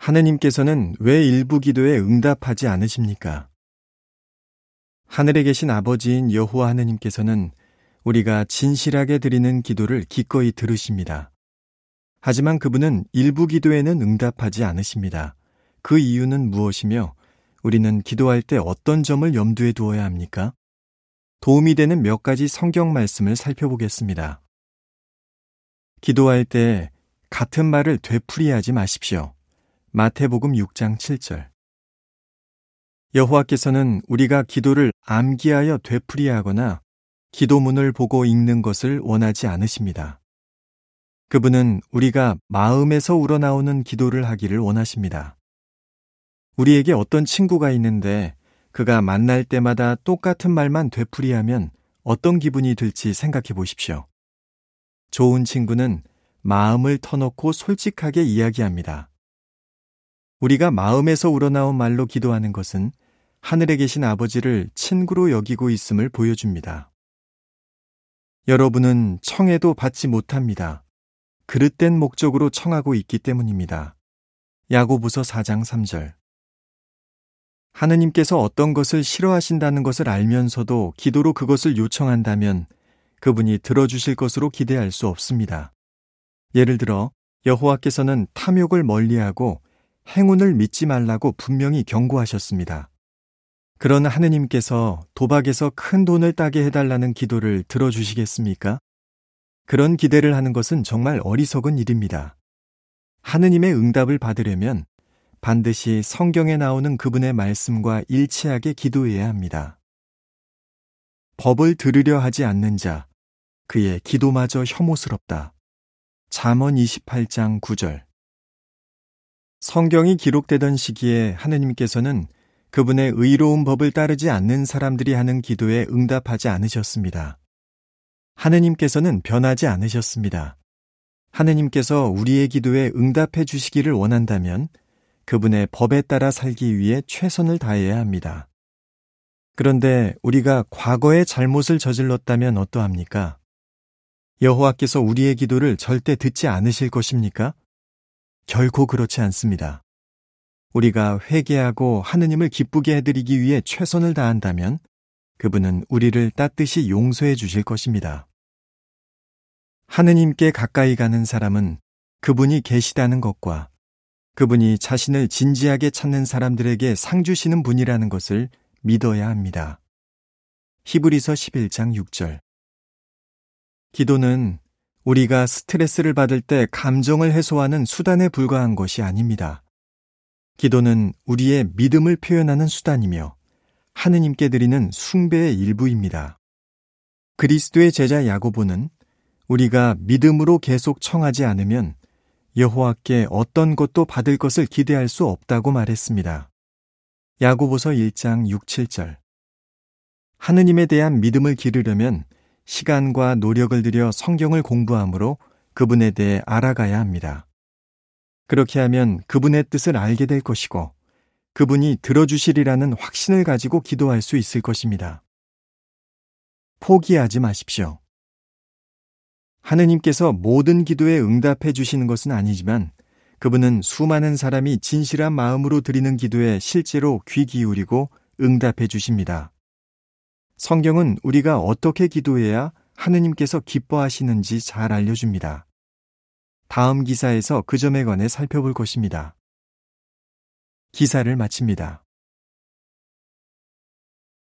하느님께서는 왜 일부 기도에 응답하지 않으십니까? 하늘에 계신 아버지인 여호와 하느님께서는 우리가 진실하게 드리는 기도를 기꺼이 들으십니다. 하지만 그분은 일부 기도에는 응답하지 않으십니다. 그 이유는 무엇이며 우리는 기도할 때 어떤 점을 염두에 두어야 합니까? 도움이 되는 몇 가지 성경 말씀을 살펴보겠습니다. 기도할 때 같은 말을 되풀이하지 마십시오. 마태복음 6장 7절. 여호와께서는 우리가 기도를 암기하여 되풀이하거나 기도문을 보고 읽는 것을 원하지 않으십니다. 그분은 우리가 마음에서 우러나오는 기도를 하기를 원하십니다. 우리에게 어떤 친구가 있는데 그가 만날 때마다 똑같은 말만 되풀이하면 어떤 기분이 들지 생각해 보십시오. 좋은 친구는 마음을 터놓고 솔직하게 이야기합니다. 우리가 마음에서 우러나온 말로 기도하는 것은 하늘에 계신 아버지를 친구로 여기고 있음을 보여줍니다. 여러분은 청해도 받지 못합니다. 그릇된 목적으로 청하고 있기 때문입니다. 야고부서 4장 3절. 하느님께서 어떤 것을 싫어하신다는 것을 알면서도 기도로 그것을 요청한다면 그분이 들어주실 것으로 기대할 수 없습니다. 예를 들어 여호와께서는 탐욕을 멀리하고 행운을 믿지 말라고 분명히 경고하셨습니다. 그런 하느님께서 도박에서 큰 돈을 따게 해달라는 기도를 들어주시겠습니까? 그런 기대를 하는 것은 정말 어리석은 일입니다. 하느님의 응답을 받으려면 반드시 성경에 나오는 그분의 말씀과 일치하게 기도해야 합니다. 법을 들으려 하지 않는 자, 그의 기도마저 혐오스럽다. 잠언 28장 9절. 성경이 기록되던 시기에 하느님께서는 그분의 의로운 법을 따르지 않는 사람들이 하는 기도에 응답하지 않으셨습니다. 하느님께서는 변하지 않으셨습니다. 하느님께서 우리의 기도에 응답해 주시기를 원한다면 그분의 법에 따라 살기 위해 최선을 다해야 합니다. 그런데 우리가 과거에 잘못을 저질렀다면 어떠합니까? 여호와께서 우리의 기도를 절대 듣지 않으실 것입니까? 결코 그렇지 않습니다. 우리가 회개하고 하느님을 기쁘게 해드리기 위해 최선을 다한다면 그분은 우리를 따뜻이 용서해 주실 것입니다. 하느님께 가까이 가는 사람은 그분이 계시다는 것과 그분이 자신을 진지하게 찾는 사람들에게 상 주시는 분이라는 것을 믿어야 합니다. 히브리서 11장 6절 기도는 우리가 스트레스를 받을 때 감정을 해소하는 수단에 불과한 것이 아닙니다. 기도는 우리의 믿음을 표현하는 수단이며 하느님께 드리는 숭배의 일부입니다. 그리스도의 제자 야고보는 우리가 믿음으로 계속 청하지 않으면 여호와께 어떤 것도 받을 것을 기대할 수 없다고 말했습니다. 야고보서 1장 6, 7절 하느님에 대한 믿음을 기르려면 시간과 노력을 들여 성경을 공부함으로 그분에 대해 알아가야 합니다. 그렇게 하면 그분의 뜻을 알게 될 것이고 그분이 들어주시리라는 확신을 가지고 기도할 수 있을 것입니다. 포기하지 마십시오. 하느님께서 모든 기도에 응답해 주시는 것은 아니지만 그분은 수많은 사람이 진실한 마음으로 드리는 기도에 실제로 귀 기울이고 응답해 주십니다. 성경은 우리가 어떻게 기도해야 하느님께서 기뻐하시는지 잘 알려줍니다. 다음 기사에서 그 점에 관해 살펴볼 것입니다. 기사를 마칩니다.